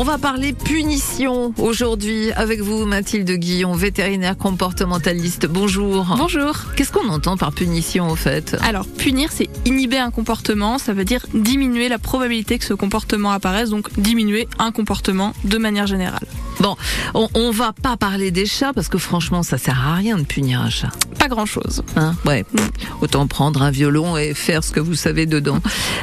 On va parler punition aujourd'hui avec vous, Mathilde Guillon, vétérinaire comportementaliste. Bonjour. Bonjour. Qu'est-ce qu'on entend par punition au fait? Alors, punir, c'est inhiber un comportement, ça veut dire diminuer la probabilité que ce comportement apparaisse, donc diminuer un comportement de manière générale. Bon, on, on va pas parler des chats parce que franchement, ça sert à rien de punir un chat. Grand-chose. Hein ouais. Autant prendre un violon et faire ce que vous savez dedans.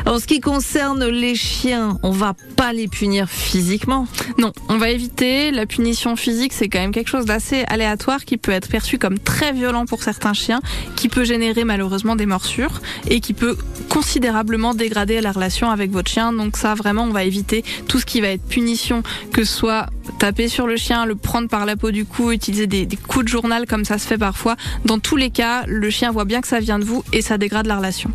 En ce qui concerne les chiens, on va pas les punir physiquement? Non, on va éviter. La punition physique, c'est quand même quelque chose d'assez aléatoire qui peut être perçu comme très violent pour certains chiens, qui peut générer malheureusement des morsures et qui peut considérablement dégrader la relation avec votre chien. Donc ça, vraiment, on va éviter tout ce qui va être punition, que ce soit taper sur le chien, le prendre par la peau du cou, utiliser des, coups de journal comme ça se fait parfois. Dans tous les cas, le chien voit bien que ça vient de vous et ça dégrade la relation.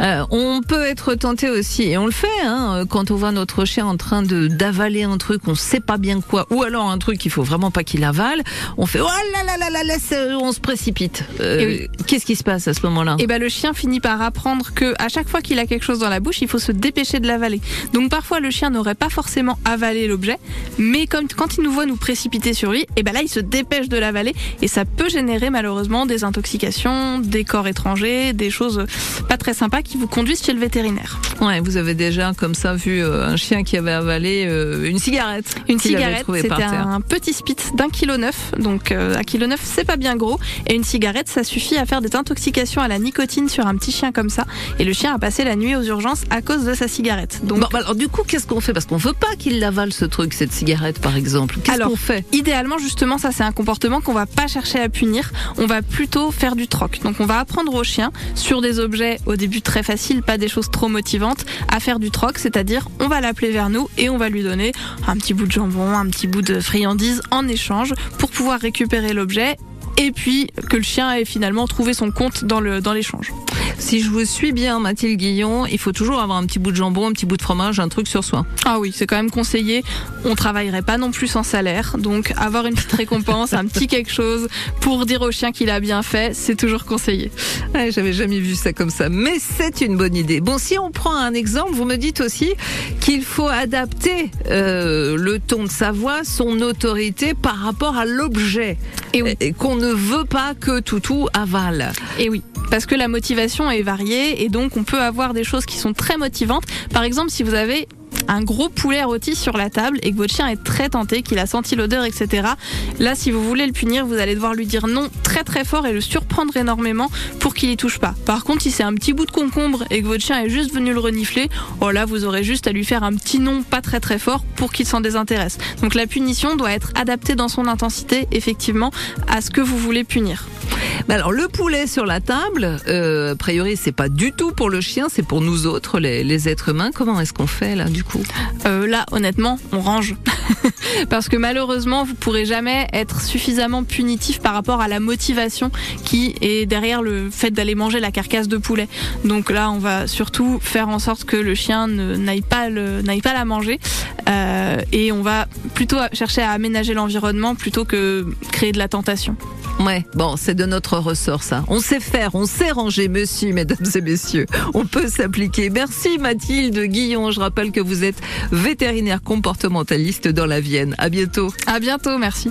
Euh, on peut être tenté aussi, et on le fait, hein, quand on voit notre chien en train de d'avaler un truc, on sait pas bien quoi, ou alors un truc qu'il faut vraiment pas qu'il avale, on fait oh là là là là, laisse, on se précipite. Euh, Eh oui. Qu'est-ce qui se passe à ce moment-là? Et ben le chien finit par apprendre que à chaque fois qu'il a quelque chose dans la bouche, il faut se dépêcher de l'avaler. Donc parfois le chien n'aurait pas forcément avalé l'objet, mais comme quand il nous voit nous précipiter sur lui, et ben là il se dépêche de l'avaler et ça peut générer malheureusement des intoxications, des corps étrangers, des choses pas très sympas qui vous conduisent chez le vétérinaire. Ouais, vous avez déjà comme ça vu euh, un chien qui avait avalé euh, une cigarette. Une cigarette, c'était un petit spitz d'un kilo neuf, donc euh, un kilo neuf c'est pas bien gros, et une cigarette ça suffit à faire des intoxications à la nicotine sur un petit chien comme ça, et le chien a passé la nuit aux urgences à cause de sa cigarette. Donc Bon, bah alors du coup, qu'est-ce qu'on fait? Parce qu'on veut pas qu'il l'avale ce truc, cette cigarette par exemple. Qu'est-ce qu'on fait? Idéalement, justement, ça c'est un comportement qu'on va pas chercher à punir. On va plutôt faire du troc. Donc, on va apprendre au chien sur des objets au début très faciles, pas des choses trop motivantes, à faire du troc, c'est-à-dire on va l'appeler vers nous et on va lui donner un petit bout de jambon, un petit bout de friandise en échange pour pouvoir récupérer l'objet. Et puis que le chien ait finalement trouvé son compte dans le dans l'échange. Si je vous suis bien, Mathilde Guillon, il faut toujours avoir un petit bout de jambon, un petit bout de fromage, un truc sur soi. Ah oui, c'est quand même conseillé. On travaillerait pas non plus sans salaire, donc avoir une petite récompense, un petit quelque chose pour dire au chien qu'il a bien fait, c'est toujours conseillé. Ouais, J'avais jamais vu ça comme ça, mais c'est une bonne idée. Bon, si on prend un exemple, vous me dites aussi qu'il faut adapter euh, le ton de sa voix, son autorité par rapport à l'objet, Et oui. Et qu'on ne veut pas que Toutou avale. Et oui, parce que la motivation est variée et donc on peut avoir des choses qui sont très motivantes. Par exemple, si vous avez un gros poulet rôti sur la table et que votre chien est très tenté, qu'il a senti l'odeur, etc. Là, si vous voulez le punir, vous allez devoir lui dire non très très fort et le surprendre énormément pour qu'il y touche pas. Par contre, si c'est un petit bout de concombre et que votre chien est juste venu le renifler, oh là, vous aurez juste à lui faire un petit non pas très très fort pour qu'il s'en désintéresse. Donc la punition doit être adaptée dans son intensité, effectivement, à ce que vous voulez punir. Mais alors, le poulet sur la table, euh, a priori, c'est pas du tout pour le chien, c'est pour nous autres, les, les êtres humains. Comment est-ce qu'on fait là, Euh, là, honnêtement, on range. Parce que malheureusement, vous pourrez jamais être suffisamment punitif par rapport à la motivation qui est derrière le fait d'aller manger la carcasse de poulet. Donc là, on va surtout faire en sorte que le chien ne- n'aille pas, le- n'aille pas la manger. Euh, et on va plutôt chercher à aménager l'environnement plutôt que créer de la tentation. Ouais, bon, c'est de notre ressort ça. On sait faire, on sait ranger, monsieur, mesdames et messieurs. On peut s'appliquer. Merci Mathilde Guillon. Je rappelle que vous êtes vétérinaire comportementaliste dans la Vienne. À bientôt. À bientôt, merci.